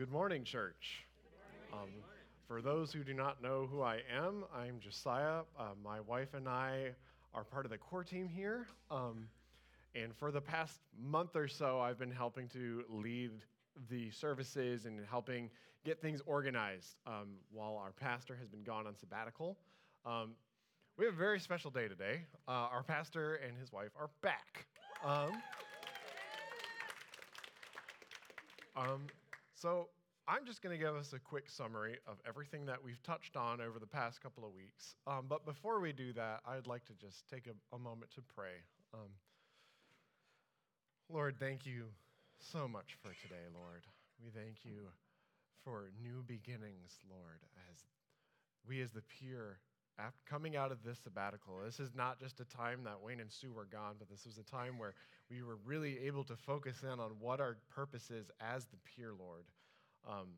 Good morning, church. Um, for those who do not know who I am, I'm Josiah. Uh, my wife and I are part of the core team here. Um, and for the past month or so, I've been helping to lead the services and helping get things organized um, while our pastor has been gone on sabbatical. Um, we have a very special day today. Uh, our pastor and his wife are back. Um, um, so I'm just going to give us a quick summary of everything that we've touched on over the past couple of weeks. Um, but before we do that, I'd like to just take a, a moment to pray. Um, Lord, thank you so much for today, Lord. We thank you for new beginnings, Lord, as we as the after coming out of this sabbatical, this is not just a time that Wayne and Sue were gone, but this was a time where we were really able to focus in on what our purpose is as the Pier, Lord. Um,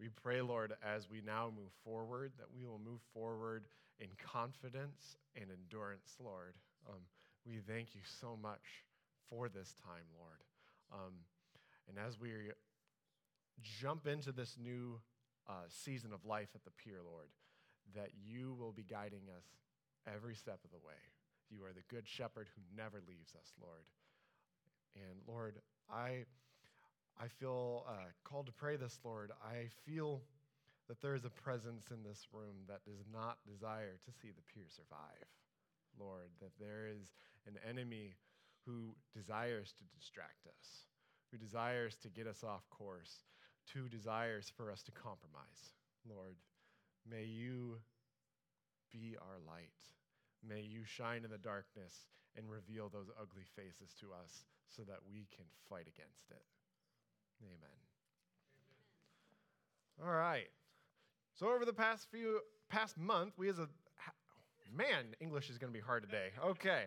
we pray, Lord, as we now move forward, that we will move forward in confidence and endurance, Lord. Um, we thank you so much for this time, Lord. Um, and as we jump into this new uh, season of life at the Pier, Lord, that you will be guiding us every step of the way. You are the good shepherd who never leaves us, Lord. And Lord, I, I feel uh, called to pray this, Lord. I feel that there is a presence in this room that does not desire to see the Pier survive, Lord, that there is an enemy who desires to distract us, who desires to get us off course, who desires for us to compromise, Lord. May you be our light. May you shine in the darkness and reveal those ugly faces to us so that we can fight against it. Amen. Amen. All right. So over the past few past month, we as a man, English is going to be hard today. Okay.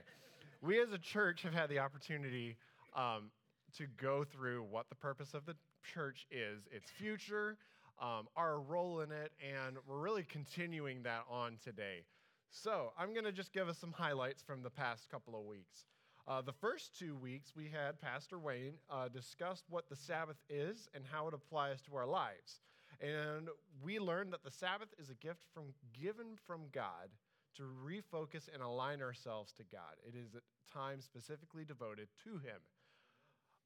we as a church have had the opportunity um, to go through what the purpose of the church is, its future, um, our role in it, and we're really continuing that on today. So I'm going to just give us some highlights from the past couple of weeks. Uh, the first two weeks, we had Pastor Wayne uh, discuss what the Sabbath is and how it applies to our lives. And we learned that the Sabbath is a gift from, given from God to refocus and align ourselves to God. It is a time specifically devoted to Him.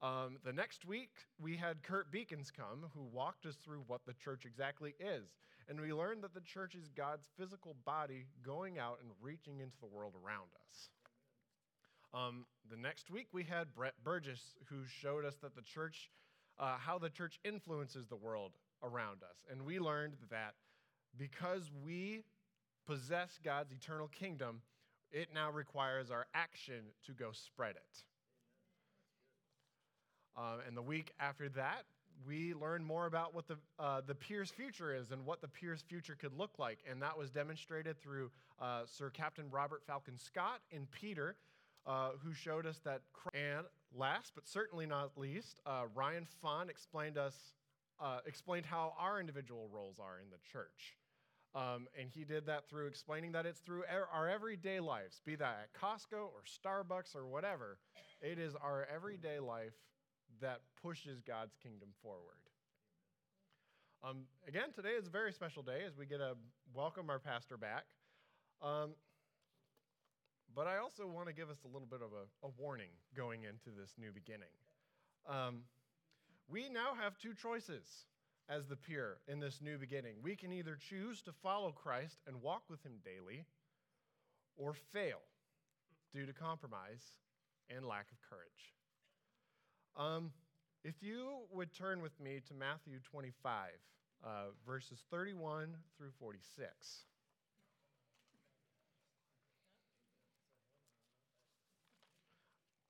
Um, the next week, we had Kurt Beacons come, who walked us through what the church exactly is. And we learned that the church is God's physical body going out and reaching into the world around us. Um, the next week, we had Brett Burgess, who showed us that the church, uh, how the church influences the world around us. And we learned that because we possess God's eternal kingdom, it now requires our action to go spread it. Um, and the week after that, we learned more about what the, uh, the Pier's future is and what the Pier's future could look like. And that was demonstrated through uh, Sir Captain Robert Falcon Scott and Peter, uh, who showed us that. And last but certainly not least, uh, Ryan Fawn explained us uh, explained how our individual roles are in the church. Um, and he did that through explaining that it's through our everyday lives, be that at Costco or Starbucks or whatever. It is our everyday life that pushes God's kingdom forward. Um, again, today is a very special day as we get to welcome our pastor back. Um, but I also want to give us a little bit of a, a warning going into this new beginning. Um, we now have two choices as the Pier in this new beginning. We can either choose to follow Christ and walk with him daily, or fail due to compromise and lack of courage. Um, if you would turn with me to Matthew 25, uh, verses 31 through 46.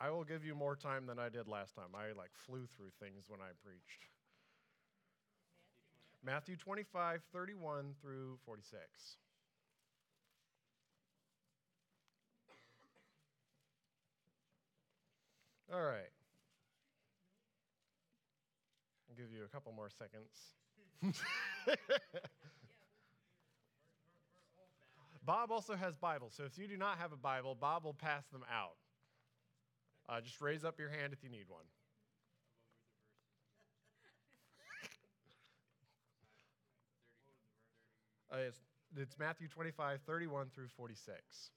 I will give you more time than I did last time. I like flew through things when I preached. Matthew 25, 31 through 46. All right. I'll give you a couple more seconds. Bob also has Bibles, so if you do not have a Bible, Bob will pass them out. Uh, just raise up your hand if you need one. Uh, it's, it's Matthew 25, 31 through 46.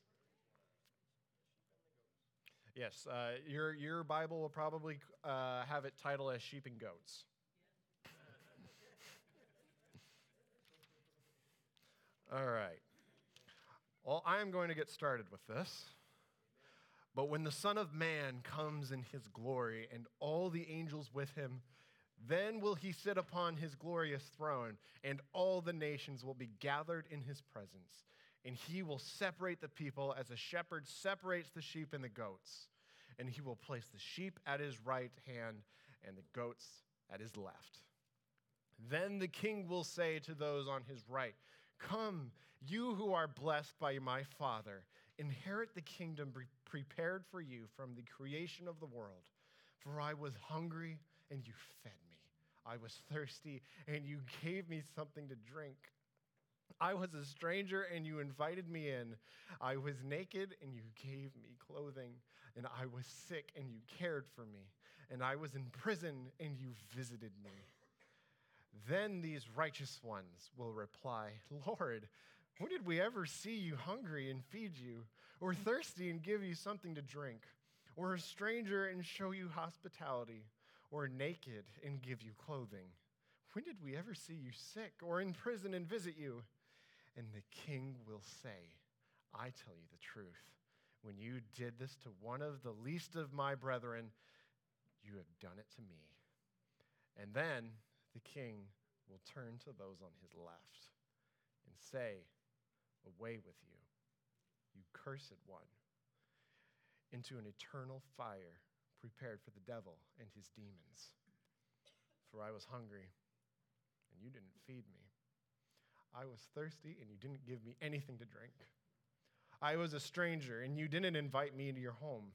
Yes, uh, your, your Bible will probably uh, have it titled as Sheep and Goats. All right. Well, I am going to get started with this. But when the Son of Man comes in his glory and all the angels with him, then will he sit upon his glorious throne, and all the nations will be gathered in his presence. And he will separate the people as a shepherd separates the sheep and the goats. And he will place the sheep at his right hand and the goats at his left. Then the king will say to those on his right, Come, you who are blessed by my Father, inherit the kingdom prepared for you from the creation of the world. For I was hungry, and you fed me. I was thirsty, and you gave me something to drink. I was a stranger, and you invited me in. I was naked, and you gave me clothing. And I was sick, and you cared for me. And I was in prison, and you visited me. Then these righteous ones will reply, Lord, when did we ever see you hungry and feed you, or thirsty and give you something to drink, or a stranger and show you hospitality, or naked and give you clothing? When did we ever see you sick or in prison and visit you? And the king will say, I tell you the truth. When you did this to one of the least of my brethren, you have done it to me. And then the king will turn to those on his left and say, Away with you, you cursed one, into an eternal fire prepared for the devil and his demons. For I was hungry, and you didn't feed me. I was thirsty, and you didn't give me anything to drink. I was a stranger, and you didn't invite me into your home.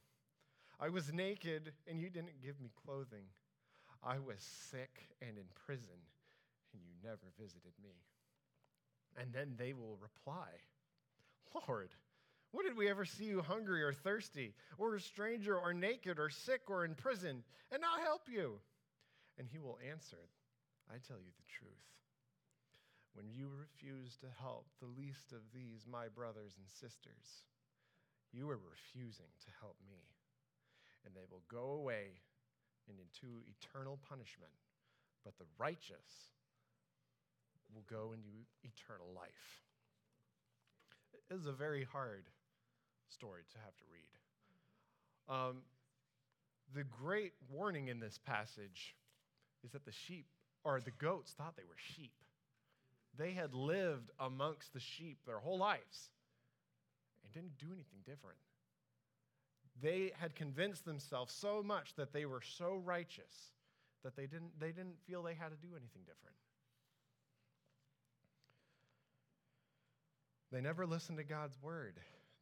I was naked, and you didn't give me clothing. I was sick and in prison, and you never visited me. And then they will reply, Lord, when did we ever see you hungry or thirsty, or a stranger, or naked, or sick, or in prison, and not help you? And he will answer, I tell you the truth. When you refuse to help the least of these, my brothers and sisters, you are refusing to help me. And they will go away and into eternal punishment, but the righteous will go into eternal life. It is a very hard story to have to read. Um, the great warning in this passage is that the sheep, or the goats, thought they were sheep. They had lived amongst the sheep their whole lives and didn't do anything different. They had convinced themselves so much that they were so righteous that they didn't, they didn't feel they had to do anything different. They never listened to God's word.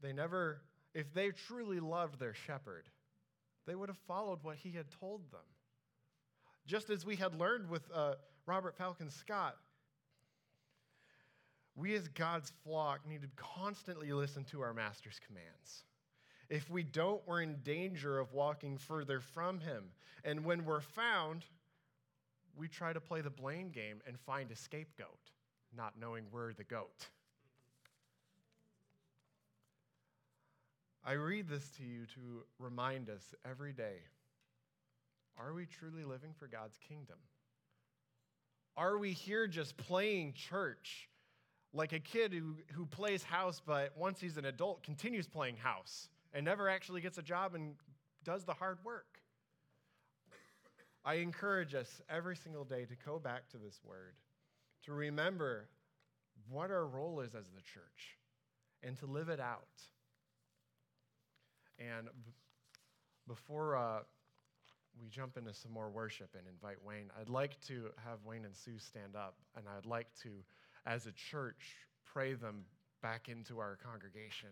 They never, if they truly loved their shepherd, they would have followed what he had told them. Just as we had learned with uh, Robert Falcon Scott, we as God's flock need to constantly listen to our master's commands. If we don't, we're in danger of walking further from him. And when we're found, we try to play the blame game and find a scapegoat, not knowing we're the goat. I read this to you to remind us every day are we truly living for God's kingdom? Are we here just playing church like a kid who, who plays house, but once he's an adult continues playing house and never actually gets a job and does the hard work? I encourage us every single day to go back to this word, to remember what our role is as the church, and to live it out. And b- before uh, we jump into some more worship and invite Wayne, I'd like to have Wayne and Sue stand up, and I'd like to, as a church, pray them back into our congregation.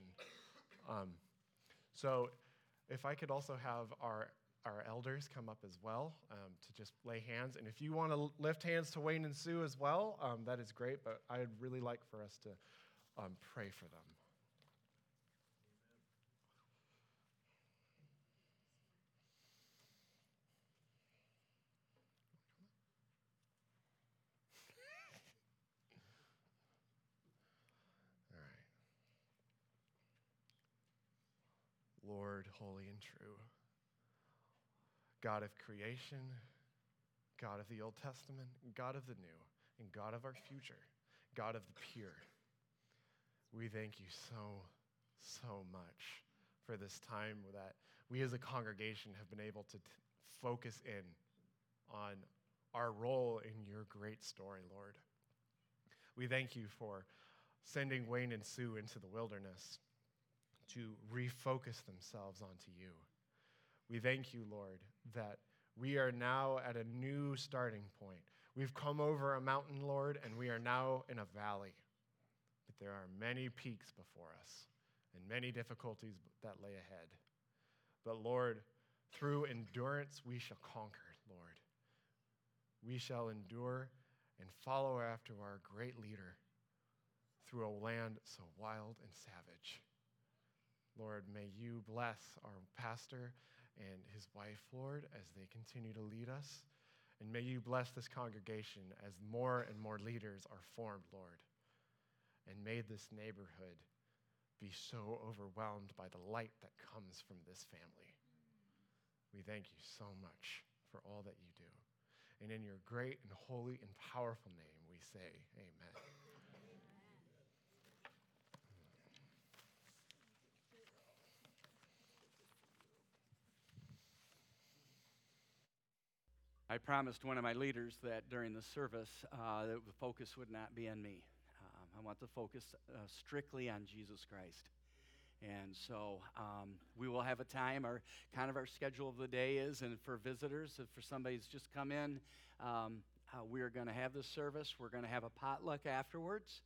Um, so, if I could also have our our elders come up as well um, to just lay hands. And if you want to lift hands to Wayne and Sue as well, um, that is great. But I'd really like for us to um, pray for them. Holy and true. God of creation, God of the Old Testament, God of the New, and God of our future, God of the Pier. We thank you so, so much for this time that we as a congregation have been able to t- focus in on our role in your great story, Lord. We thank you for sending Wayne and Sue into the wilderness to refocus themselves onto you. We thank you, Lord, that we are now at a new starting point. We've come over a mountain, Lord, and we are now in a valley. But there are many peaks before us and many difficulties that lay ahead. But Lord, through endurance we shall conquer, Lord. We shall endure and follow after our great leader through a land so wild and savage. Lord, may you bless our pastor and his wife, Lord, as they continue to lead us. And may you bless this congregation as more and more leaders are formed, Lord. And may this neighborhood be so overwhelmed by the light that comes from this family. We thank you so much for all that you do. And in your great and holy and powerful name, we say, Amen. I promised one of my leaders that during the service, uh, the focus would not be on me. Um, I want to focus uh, strictly on Jesus Christ. And so um, we will have a time, our kind of our schedule of the day is, and for visitors, if for somebody's just come in, um, uh, we are going to have this service. We're going to have a potluck afterwards.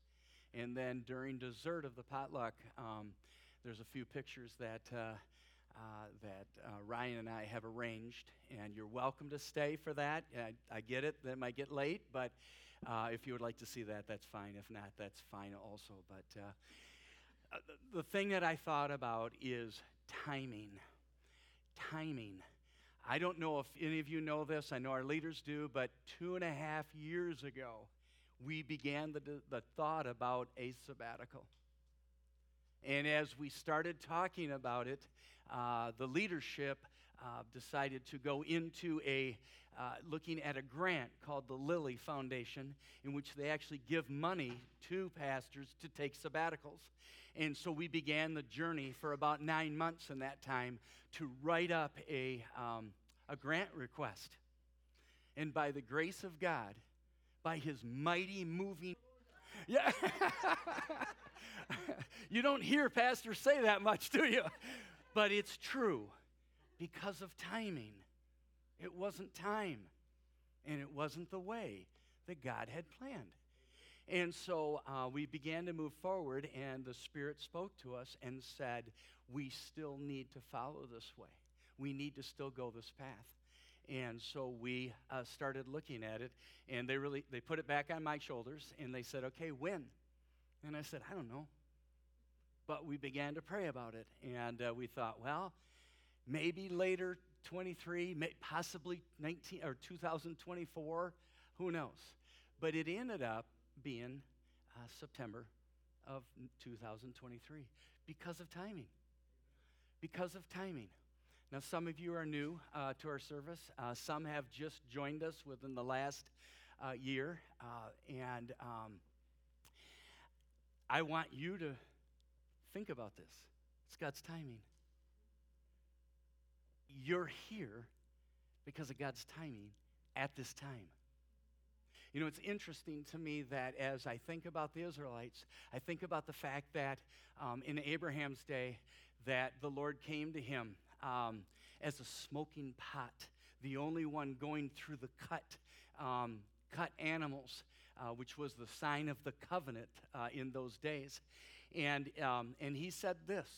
And then during dessert of the potluck, um, there's a few pictures that uh, that uh, Ryan and I have arranged, and you're welcome to stay for that. I, I get it, that it might get late, but uh, if you would like to see that, that's fine. If not, that's fine also. But uh, uh, the thing that I thought about is timing. Timing. I don't know if any of you know this, I know our leaders do, but two and a half years ago, we began the, the thought about a sabbatical. And as we started talking about it, uh, the leadership uh, decided to go into a uh, looking at a grant called the Lilly Foundation, in which they actually give money to pastors to take sabbaticals. And so we began the journey for about nine months in that time to write up a, um, a grant request. And by the grace of God, by his mighty moving. Yeah. you don't hear pastors say that much, do you? But it's true because of timing. It wasn't time, and it wasn't the way that God had planned. And so uh, we began to move forward, and the Spirit spoke to us and said, We still need to follow this way. We need to still go this path. And so we uh, started looking at it, and they really they put it back on my shoulders, and they said, "Okay, when?" And I said, "I don't know." But we began to pray about it, and uh, we thought, well, maybe later 23, may, possibly 19 or 2024, who knows? But it ended up being uh, September of 2023 because of timing. Because of timing. Now, some of you are new uh, to our service. Uh, some have just joined us within the last uh, year. Uh, and um, I want you to Think about this it's God's timing. You're here because of God's timing at this time. You know, it's interesting to me that as I think about the Israelites, I think about the fact that um, in Abraham's day, that the Lord came to him um, as a smoking pot, the only one going through the cut, um, cut animals, uh, which was the sign of the covenant uh, in those days. And, um, and he said this.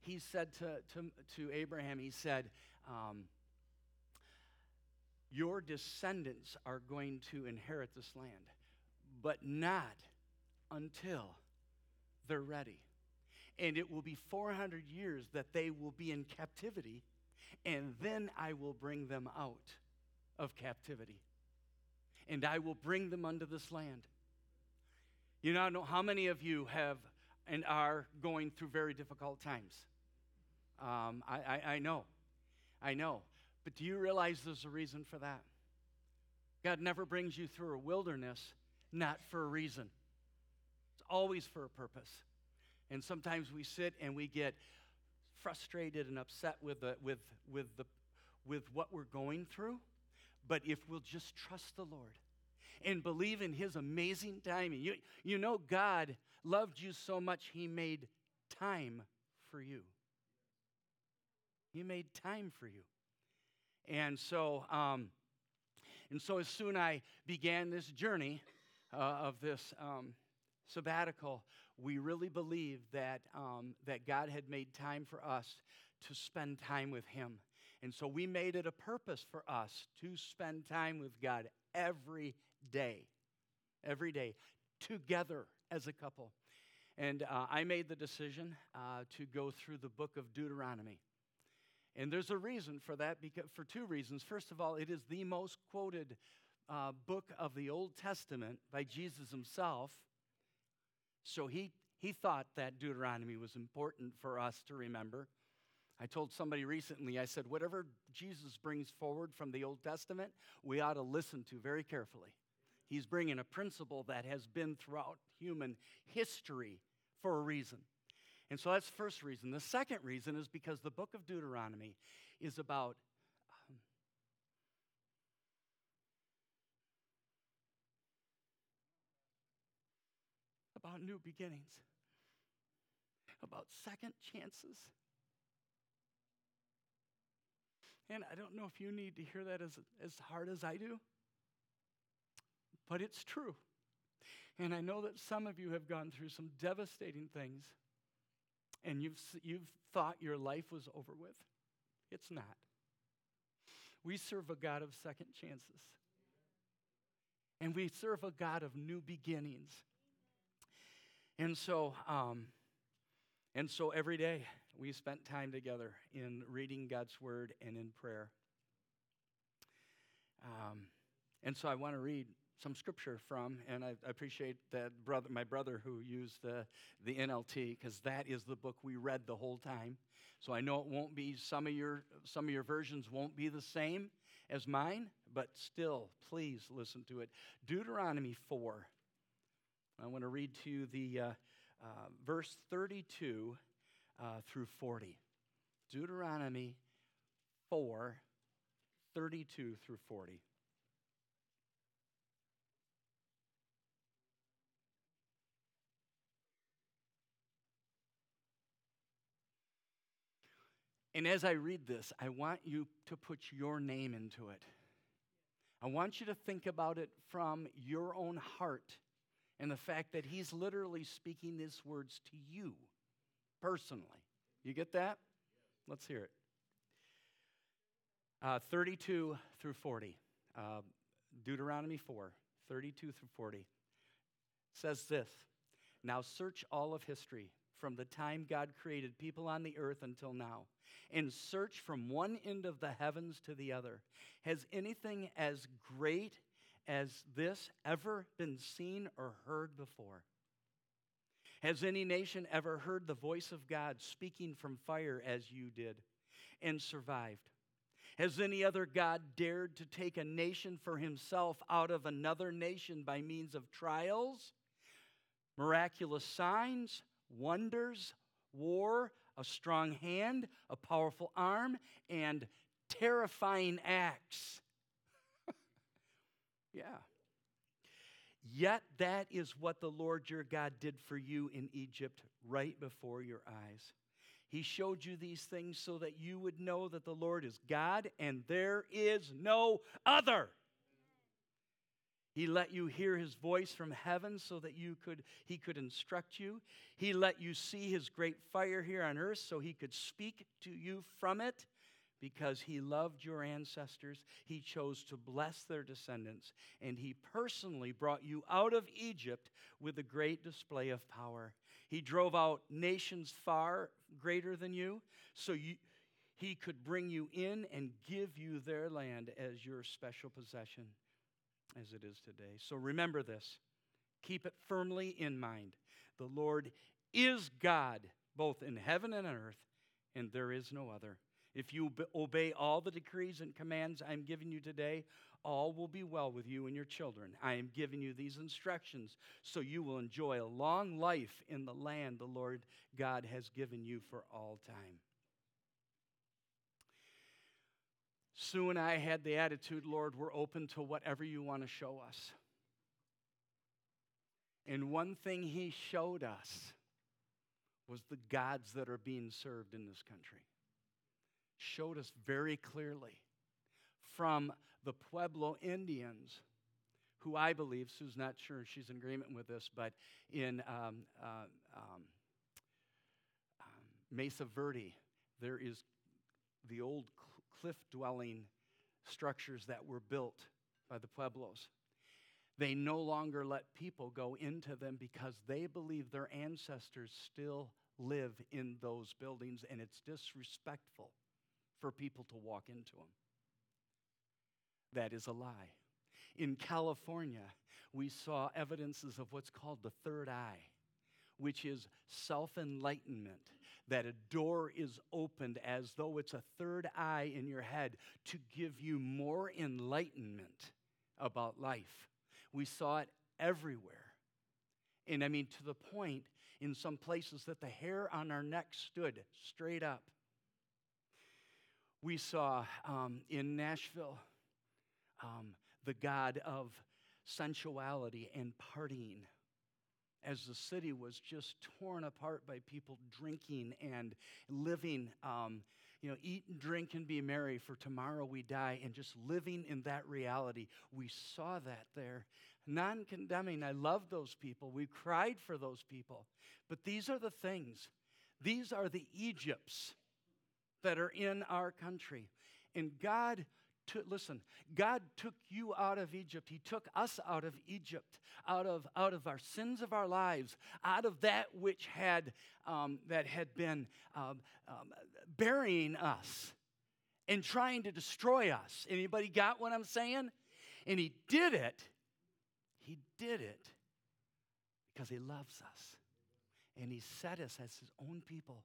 He said to, to, to Abraham, he said, um, Your descendants are going to inherit this land, but not until they're ready. And it will be 400 years that they will be in captivity, and then I will bring them out of captivity. And I will bring them unto this land. You know, I know how many of you have and are going through very difficult times. Um, I, I, I know. I know. But do you realize there's a reason for that? God never brings you through a wilderness not for a reason, it's always for a purpose. And sometimes we sit and we get frustrated and upset with, the, with, with, the, with what we're going through. But if we'll just trust the Lord and believe in His amazing timing, you, you know, God loved you so much, He made time for you. He made time for you. And so, um, and so as soon I began this journey uh, of this um, sabbatical, we really believed that, um, that God had made time for us to spend time with Him. And so we made it a purpose for us to spend time with God every day, every day, together as a couple. And uh, I made the decision uh, to go through the book of Deuteronomy. And there's a reason for that, because, for two reasons. First of all, it is the most quoted uh, book of the Old Testament by Jesus himself. So he, he thought that Deuteronomy was important for us to remember. I told somebody recently, I said, whatever Jesus brings forward from the Old Testament, we ought to listen to very carefully. He's bringing a principle that has been throughout human history for a reason. And so that's the first reason. The second reason is because the book of Deuteronomy is about um, about new beginnings, about second chances. And I don't know if you need to hear that as, as hard as I do, but it's true. And I know that some of you have gone through some devastating things and you've, you've thought your life was over with. It's not. We serve a God of second chances. And we serve a God of new beginnings. And so, um, and so every day we spent time together in reading God's word and in prayer. Um, and so I want to read some scripture from, and I, appreciate that brother, my brother who used the, the NLT, because that is the book we read the whole time. So I know it won't be, some of, your, some of your versions won't be the same as mine, but still, please listen to it. Deuteronomy 4. I want to read to you the uh, uh, verse 32 uh, through 40. Deuteronomy 4, 32 through 40. And as I read this, I want you to put your name into it. I want you to think about it from your own heart and the fact that he's literally speaking these words to you personally. You get that? Let's hear it. Uh, 32 through 40. Uh, Deuteronomy 4, 32 through 40 says this Now search all of history from the time God created people on the earth until now and search from one end of the heavens to the other. Has anything as great as this ever been seen or heard before? Has any nation ever heard the voice of God speaking from fire as you did and survived? Has any other God dared to take a nation for himself out of another nation by means of trials, miraculous signs, wonders, war, a strong hand, a powerful arm, and terrifying acts. yeah. Yet that is what the Lord your God did for you in Egypt right before your eyes. He showed you these things so that you would know that the Lord is God and there is no other. He let you hear his voice from heaven so that you could, he could instruct you. He let you see his great fire here on earth so he could speak to you from it. Because he loved your ancestors, he chose to bless their descendants, and he personally brought you out of Egypt with a great display of power. He drove out nations far greater than you, so you, he could bring you in and give you their land as your special possession as it is today. So remember this. Keep it firmly in mind. The Lord is God, both in heaven and on earth, and there is no other. If you obey all the decrees and commands I'm giving you today, all will be well with you and your children. I am giving you these instructions so you will enjoy a long life in the land the Lord God has given you for all time. Sue and I had the attitude, Lord, we're open to whatever you want to show us. And one thing he showed us was the gods that are being served in this country. Showed us very clearly from the Pueblo Indians, who I believe, Sue's not sure she's in agreement with this, but in um, uh, um, um, Mesa Verde, there is the old cliff dwelling structures that were built by the Pueblos. They no longer let people go into them because they believe their ancestors still live in those buildings and it's disrespectful for people to walk into them. That is a lie. In California, we saw evidences of what's called the third eye, which is self enlightenment, that a door is opened as though it's a third eye in your head to give you more enlightenment about life. We saw it everywhere. And I mean, to the point in some places that the hair on our neck stood straight up. We saw um, in Nashville um, the God of sensuality and partying as the city was just torn apart by people drinking and living, um, you know, eat and drink and be merry, for tomorrow we die, and just living in that reality. We saw that there. Non condemning, I love those people. We cried for those people. But these are the things, these are the Egypts that are in our country. And God listen, God took you out of Egypt. He took us out of Egypt, out of, out of our sins of our lives, out of that which had, um, that had been um, um, burying us and trying to destroy us. Anybody got what I'm saying? And he did it. He did it because he loves us. And he set us as his own people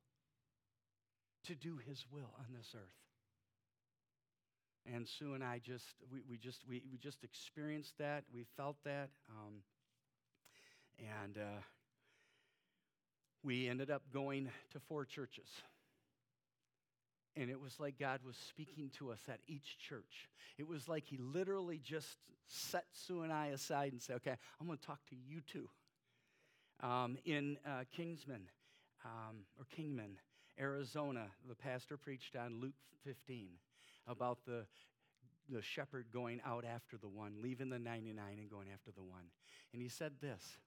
to do his will on this earth. And Sue and I just, we, we just, we, we just experienced that. We felt that. Um, and uh, we ended up going to four churches. And it was like God was speaking to us at each church. It was like He literally just set Sue and I aside and said, Okay, I'm going to talk to you two. Um, in uh, Kingsman, um, or Kingman, Arizona, the pastor preached on Luke 15 about the, the shepherd going out after the one, leaving the 99 and going after the one. And he said this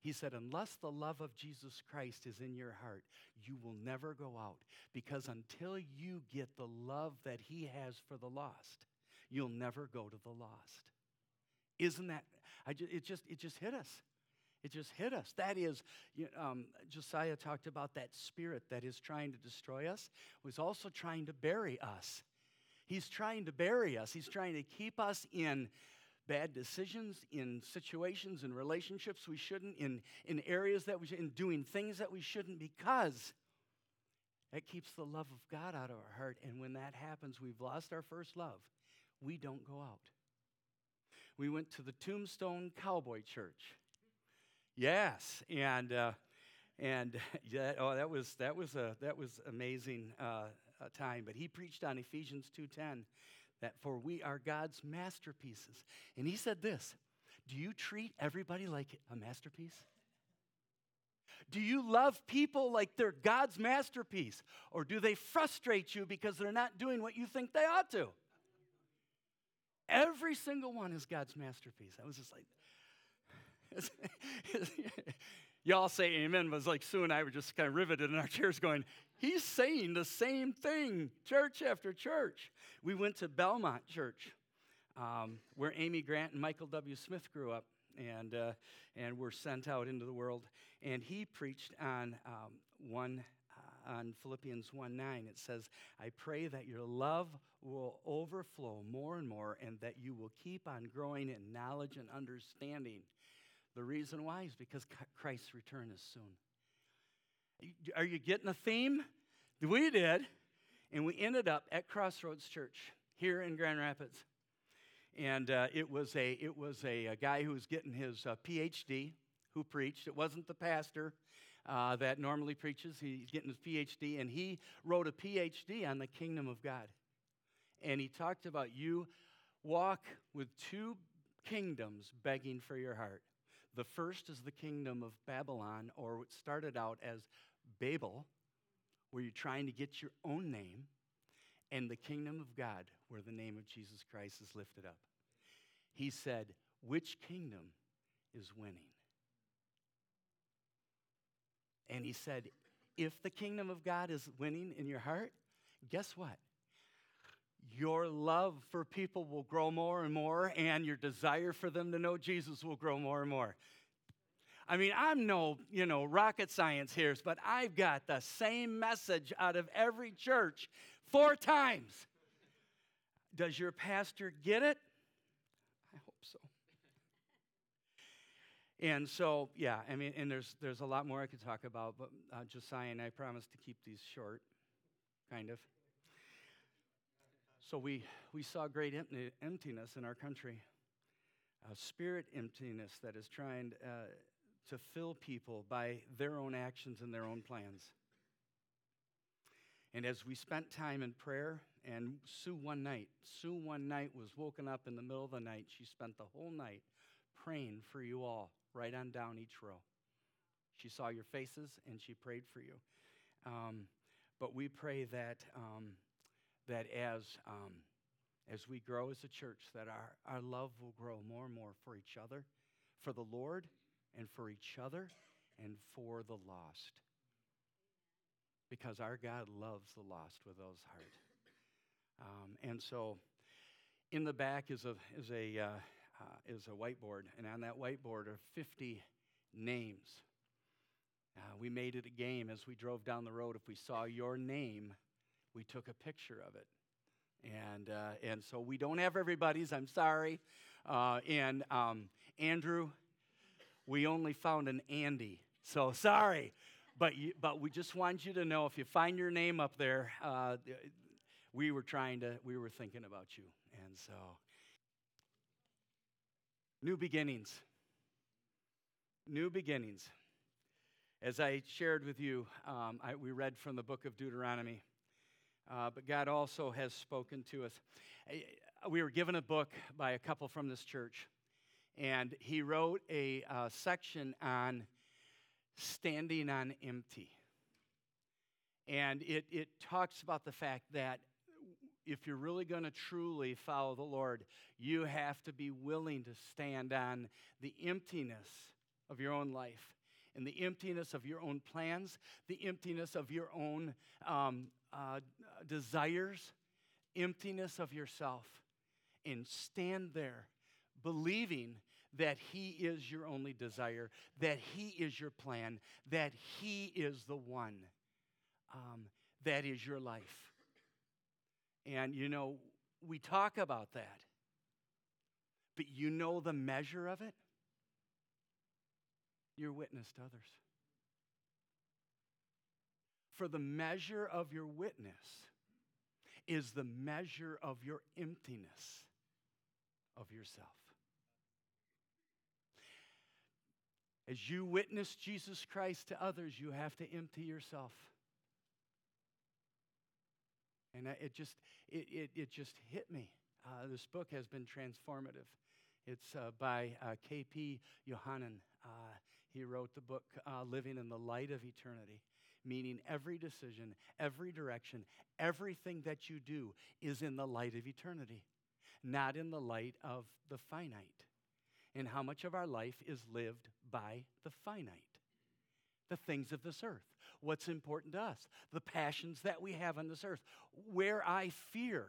He said, Unless the love of Jesus Christ is in your heart, you will never go out. Because until you get the love that he has for the lost, you'll never go to the lost. Isn't that? I just, it, just, it just hit us. It just hit us. That is, um, Josiah talked about that spirit that is trying to destroy us, was also trying to bury us. He's trying to bury us, He's trying to keep us in bad decisions, in situations, in relationships we shouldn't, in, in areas that we should, in doing things that we shouldn't, because it keeps the love of God out of our heart. And when that happens, we've lost our first love. We don't go out. We went to the Tombstone Cowboy Church. Yes, and uh, and yeah, oh, that was that was a that was amazing. Uh, time, but he preached on Ephesians 2:10 that for we are God's masterpieces. And he said this, do you treat everybody like a masterpiece? Do you love people like they're God's masterpiece? Or do they frustrate you because they're not doing what you think they ought to? Every single one is God's masterpiece. I was just like, y'all say amen, was like Sue and I were just kind of riveted in our chairs going, He's saying the same thing, church after church. We went to Belmont Church, um, where Amy Grant and Michael W. Smith grew up and, uh, and were sent out into the world. And he preached on um, one uh, on Philippians 1 9. It says, I pray that your love will overflow more and more, and that you will keep on growing in knowledge and understanding. The reason why is because Christ's return is soon. Are you getting a theme? We did. And we ended up at Crossroads Church here in Grand Rapids. And uh, it was, a, it was a, a, guy who was getting his uh, PhD who preached. It wasn't the pastor uh, that normally preaches. He's getting his PhD, and he wrote a PhD on the kingdom of God. And he talked about you walk with two kingdoms begging for your heart. The first is the kingdom of Babylon, or what started out as Babel, where you're trying to get your own name, and the kingdom of God, where the name of Jesus Christ is lifted up. He said, Which kingdom is winning? And he said, If the kingdom of God is winning in your heart, guess what? Your love for people will grow more and more, and your desire for them to know Jesus will grow more and more. I mean, I'm no, you know, rocket science here, but I've got the same message out of every church four times. Does your pastor get it? I hope so. And so, yeah, I mean, and there's there's a lot more I could talk about, but uh, Josiah and I promise to keep these short, kind of. So we we saw great emptiness in our country, a spirit emptiness that is trying uh, to fill people by their own actions and their own plans. And as we spent time in prayer, and Sue one night, Sue one night was woken up in the middle of the night. She spent the whole night praying for you all, right on down each row. She saw your faces and she prayed for you. Um, but we pray that um, that as um, as we grow as a church, that our, our love will grow more and more for each other, for the Lord, and for each other, and for the lost because our God loves the lost with those heart. Um, and so, in the back is a is a uh, uh, is a whiteboard, and on that whiteboard are 50 names. Uh, we made it a game as we drove down the road. If we saw your name, we took a picture of it. And, uh, and so we don't have everybody's, I'm sorry. Uh, and um, Andrew, we only found an Andy. So sorry. But, you, but we just want you to know if you find your name up there, uh, we were trying to, we were thinking about you. And so, new beginnings. New beginnings. As I shared with you, um, I, we read from the book of Deuteronomy, uh, but God also has spoken to us. We were given a book by a couple from this church, and he wrote a uh, section on standing on empty. And it, it talks about the fact that if you're really going to truly follow the Lord, you have to be willing to stand on the emptiness of your own life and the emptiness of your own plans, the emptiness of your own um, uh, desires, emptiness of yourself, and stand there believing that He is your only desire, that He is your plan, that He is the one um, that is your life. And you know, we talk about that, but you know the measure of it? Your witness to others. For the measure of your witness is the measure of your emptiness of yourself. As you witness Jesus Christ to others, you have to empty yourself. And it just, it, it, it just hit me. Uh, this book has been transformative. It's uh, by uh, K.P. Yohannan. Uh, he wrote the book uh, Living in the Light of Eternity, meaning every decision, every direction, everything that you do is in the light of eternity, not in the light of the finite. And how much of our life is lived by the finite, the things of this earth, what's important to us, the passions that we have on this earth, where I fear,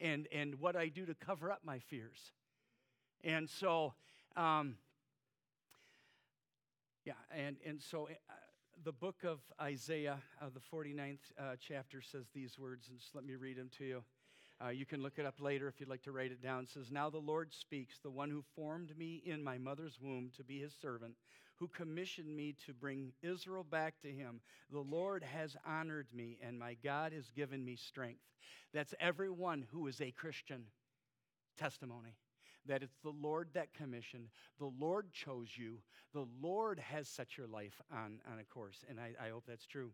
and, and what I do to cover up my fears. And so, um, yeah, and, and so uh, the book of Isaiah, uh, the 49th uh, chapter, says these words, and just let me read them to you. Uh, you can look it up later if you'd like to write it down. It says, Now the Lord speaks, the one who formed me in my mother's womb to be his servant, who commissioned me to bring Israel back to him. The Lord has honored me, and my God has given me strength. That's everyone who is a Christian testimony. That it's the Lord that commissioned, the Lord chose you, the Lord has set your life on, on a course. And I, I hope that's true.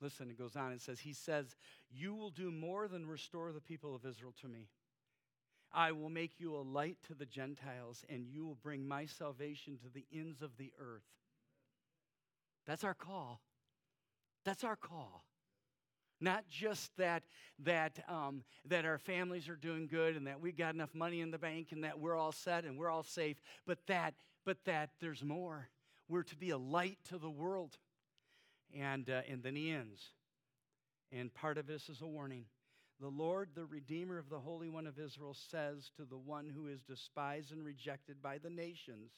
Listen, it goes on. It says, He says, You will do more than restore the people of Israel to me. I will make you a light to the Gentiles, and you will bring my salvation to the ends of the earth. That's our call. That's our call. Not just that, that, um, that our families are doing good and that we got enough money in the bank and that we're all set and we're all safe, but that, but that there's more. We're to be a light to the world. And, uh, and then he ends. And part of this is a warning. The Lord, the Redeemer of the Holy One of Israel, says to the one who is despised and rejected by the nations,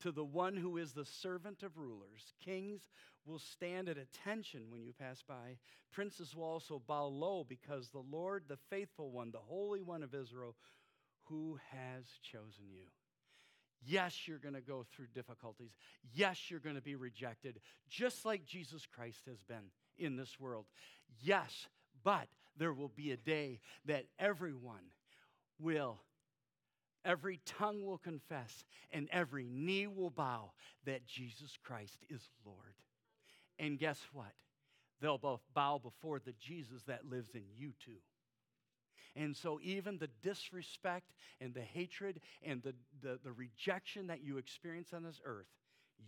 to the one who is the servant of rulers, kings will stand at attention when you pass by. Princes will also bow low because the Lord, the faithful one, the Holy One of Israel, who has chosen you. Yes, you're going to go through difficulties. Yes, you're going to be rejected, just like Jesus Christ has been in this world. Yes, but there will be a day that everyone will, every tongue will confess, and every knee will bow that Jesus Christ is Lord. And guess what? They'll both bow before the Jesus that lives in you too. And so, even the disrespect and the hatred and the, the, the rejection that you experience on this earth,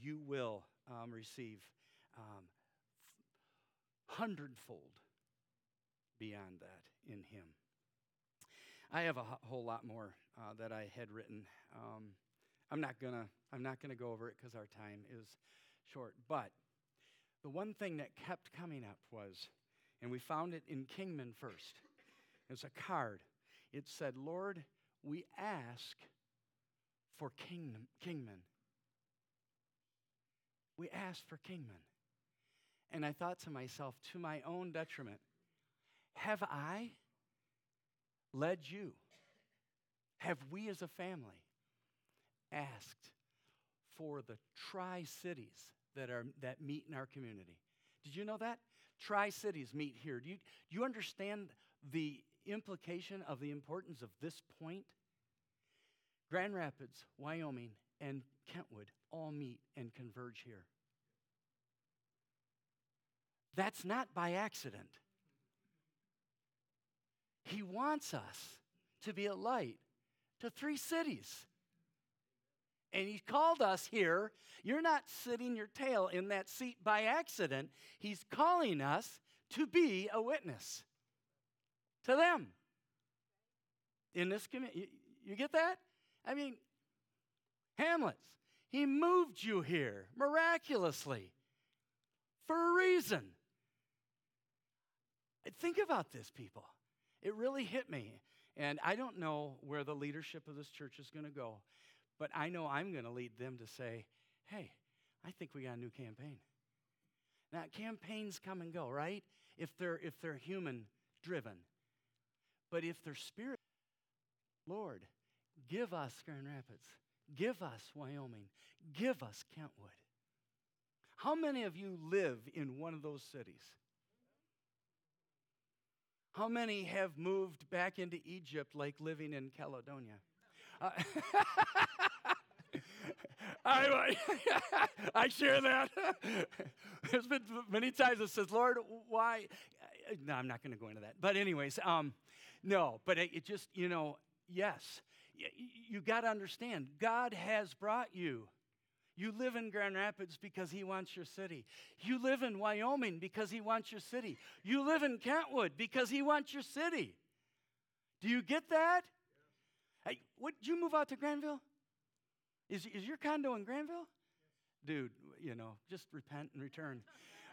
you will um, receive um, hundredfold beyond that in Him. I have a whole lot more uh, that I had written. Um, I'm not gonna I'm not gonna go over it because our time is short. But the one thing that kept coming up was, and we found it in Kingman first. It's a card. It said, Lord, we ask for kingdom, Kingman. We ask for Kingman. And I thought to myself, to my own detriment, have I led you? Have we as a family asked for the tri cities that, are, that meet in our community? Did you know that? Tri cities meet here. Do you, do you understand the implication of the importance of this point? Grand Rapids, Wyoming, and Kentwood all meet and converge here. That's not by accident. He wants us to be a light to three cities. And He called us here. You're not sitting your tail in that seat by accident. He's calling us to be a witness to them in this community. You, you get that? I mean, Hamlets, he moved you here miraculously for a reason. Think about this, people. It really hit me. And I don't know where the leadership of this church is going to go, but I know I'm going to lead them to say, hey, I think we got a new campaign. Now, campaigns come and go, right? If they're, if they're human driven. But if they're spirit, Lord, give us Grand Rapids, give us Wyoming, give us Kentwood. How many of you live in one of those cities? How many have moved back into Egypt like living in Caledonia? Uh, I, I share that. There's been many times it says, Lord, why? No, I'm not going to go into that. But, anyways, um, no, but it, it just, you know, yes, you, you got to understand, God has brought you. You live in Grand Rapids because He wants your city. You live in Wyoming because He wants your city. You live in Kentwood because He wants your city. Do you get that? Yeah. Hey, what, did you move out to Granville? Is, is your condo in Granville? Dude, you know, just repent and return.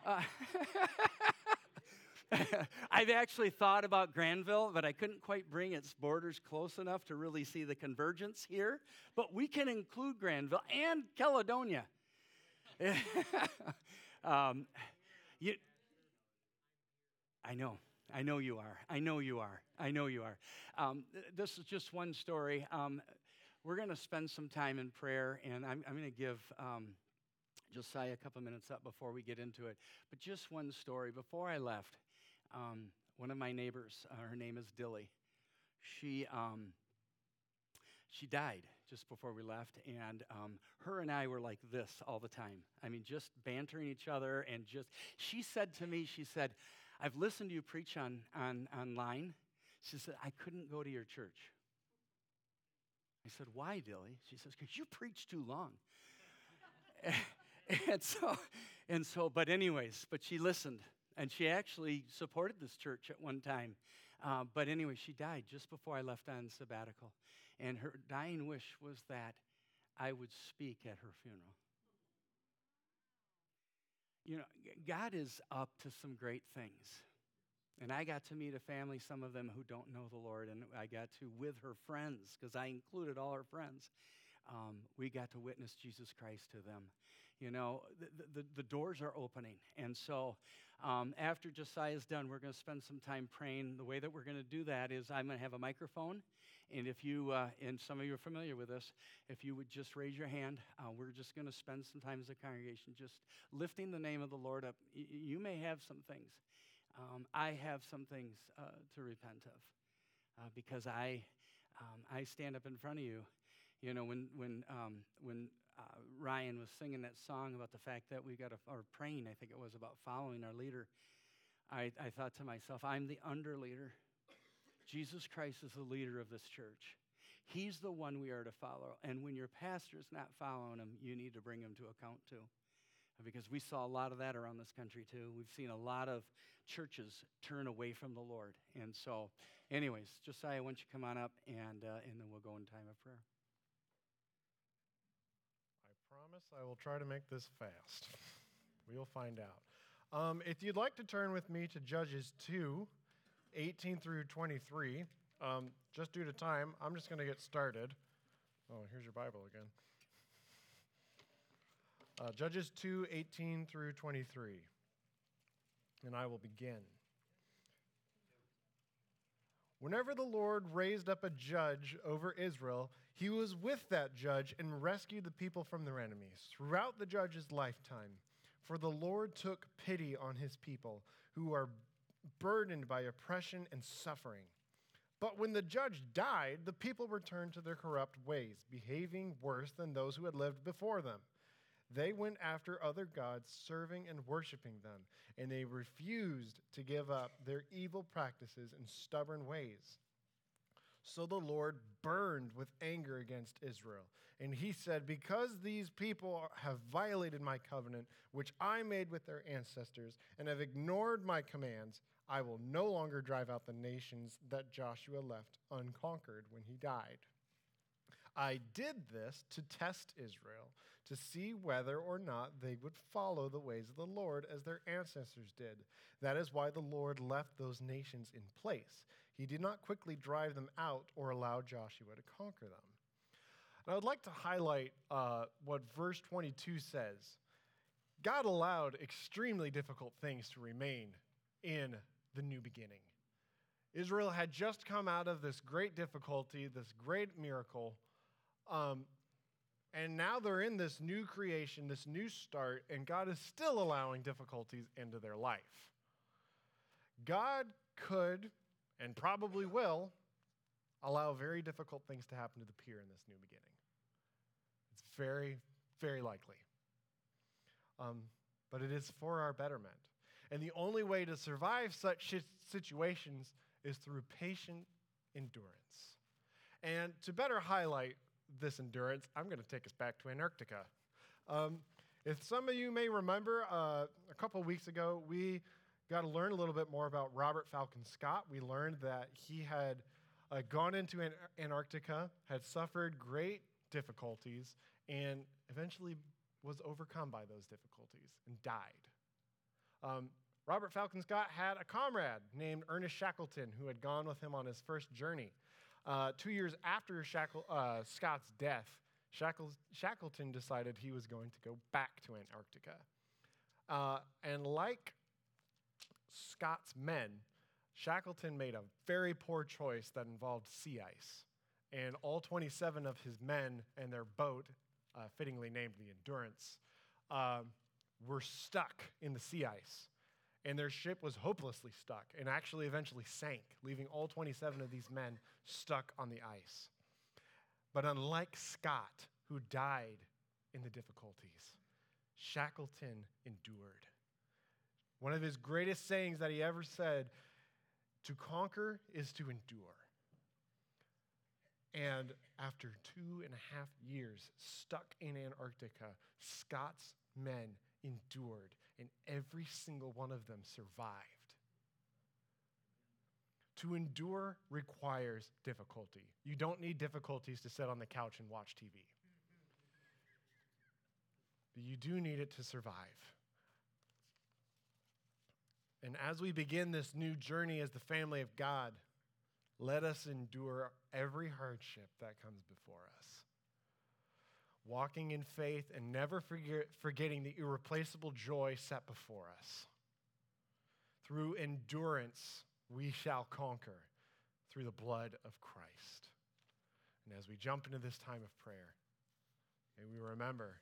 Uh, I've actually thought about Granville, but I couldn't quite bring its borders close enough to really see the convergence here. But we can include Granville and Caledonia. um, you, I know, I know you are. I know you are. I know you are. Um, this is just one story. Um, we're going to spend some time in prayer, and I'm, I'm going to give um, Josiah a couple minutes up before we get into it. But just one story. Before I left, um, one of my neighbors, uh, her name is Dilly, she, um, she died just before we left, and um, her and I were like this all the time. I mean, just bantering each other, and just, she said to me, she said, I've listened to you preach on, on online. She said, I couldn't go to your church. I said, Why, Dilly? She says, Because you preach too long. and so, and so, but anyways, but she listened, and she actually supported this church at one time. Uh, but anyway, she died just before I left on sabbatical. And her dying wish was that I would speak at her funeral. You know, God is up to some great things. And I got to meet a family, some of them who don't know the Lord, and I got to, with her friends, because I included all her friends, um, we got to witness Jesus Christ to them. You know, the, the, the doors are opening. And so um, after Josiah's done, we're going to spend some time praying. The way that we're going to do that is I'm going to have a microphone. And if you, uh, and some of you are familiar with this, if you would just raise your hand, uh, we're just going to spend some time as a congregation just lifting the name of the Lord up. Y- you may have some things. Um, I have some things uh, to repent of uh, because I, um, I stand up in front of you. You know, when, when, um, when uh, Ryan was singing that song about the fact that we got to, or praying, I think it was about following our leader, I, I thought to myself, I'm the under leader. Jesus Christ is the leader of this church. He's the one we are to follow. And when your pastor's not following him, you need to bring him to account too. Because we saw a lot of that around this country too. We've seen a lot of churches turn away from the Lord. And so, anyways, Josiah, why don't you come on up and, uh, and then we'll go in time of prayer. I promise I will try to make this fast. we'll find out. Um, if you'd like to turn with me to Judges 2, 18 through 23, um, just due to time, I'm just going to get started. Oh, here's your Bible again. Uh, Judges 2, 18 through 23. And I will begin. Whenever the Lord raised up a judge over Israel, he was with that judge and rescued the people from their enemies throughout the judge's lifetime. For the Lord took pity on his people who are burdened by oppression and suffering. But when the judge died, the people returned to their corrupt ways, behaving worse than those who had lived before them. They went after other gods, serving and worshiping them, and they refused to give up their evil practices and stubborn ways. So the Lord burned with anger against Israel. And he said, Because these people have violated my covenant, which I made with their ancestors, and have ignored my commands, I will no longer drive out the nations that Joshua left unconquered when he died. I did this to test Israel, to see whether or not they would follow the ways of the Lord as their ancestors did. That is why the Lord left those nations in place. He did not quickly drive them out or allow Joshua to conquer them. And I would like to highlight uh, what verse 22 says God allowed extremely difficult things to remain in the new beginning. Israel had just come out of this great difficulty, this great miracle, um, and now they're in this new creation, this new start, and God is still allowing difficulties into their life. God could and probably will allow very difficult things to happen to the Pier in this new beginning. It's very, very likely. Um, but it is for our betterment. And the only way to survive such situations is through patient endurance. And to better highlight this endurance, I'm going to take us back to Antarctica. Um, if some of you may remember, uh, a couple weeks ago, we got to learn a little bit more about Robert Falcon Scott. We learned that he had uh, gone into An- Antarctica, had suffered great difficulties, and eventually was overcome by those difficulties and died. Um, Robert Falcon Scott had a comrade named Ernest Shackleton who had gone with him on his first journey. Uh, two years after Shackle, uh, Scott's death, Shackleton decided he was going to go back to Antarctica. Uh, and like Scott's men, Shackleton made a very poor choice that involved sea ice, and all 27 of his men and their boat, uh, fittingly named the Endurance, um, were stuck in the sea ice. And their ship was hopelessly stuck and actually eventually sank, leaving all 27 of these men stuck on the ice. But unlike Scott, who died in the difficulties, Shackleton endured. One of his greatest sayings that he ever said to conquer is to endure. And after two and a half years stuck in Antarctica, Scott's men endured, and every single one of them survived. To endure requires difficulty. You don't need difficulties to sit on the couch and watch TV. But you do need it to survive. And as we begin this new journey as the family of God, let us endure every hardship that comes before us. Walking in faith and never forget, forgetting the irreplaceable joy set before us. Through endurance, we shall conquer through the blood of Christ. And as we jump into this time of prayer, may we remember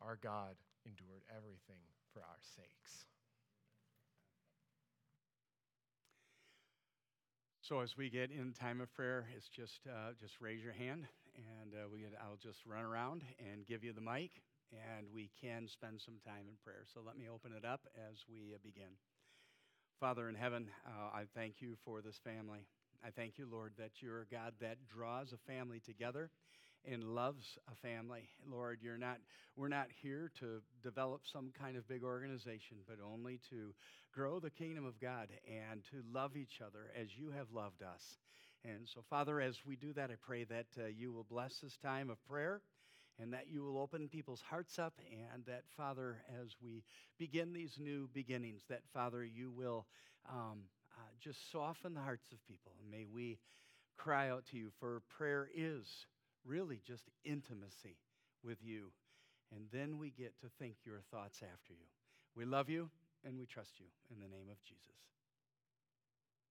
our God endured everything for our sakes. So as we get in time of prayer, it's just uh, just raise your hand, and uh, we I'll just run around and give you the mic, and we can spend some time in prayer. So let me open it up as we uh, begin. Father in heaven, uh, I thank you for this family. I thank you, Lord, that you're a God that draws a family together and loves a family. Lord, you're not, we're not here to develop some kind of big organization, but only to grow the kingdom of God and to love each other as you have loved us. And so, Father, as we do that, I pray that uh, you will bless this time of prayer and that you will open people's hearts up, and that, Father, as we begin these new beginnings, that, Father, you will um, uh, just soften the hearts of people. And may we cry out to you, for prayer is really just intimacy with you. And then we get to think your thoughts after you. We love you and we trust you in the name of Jesus.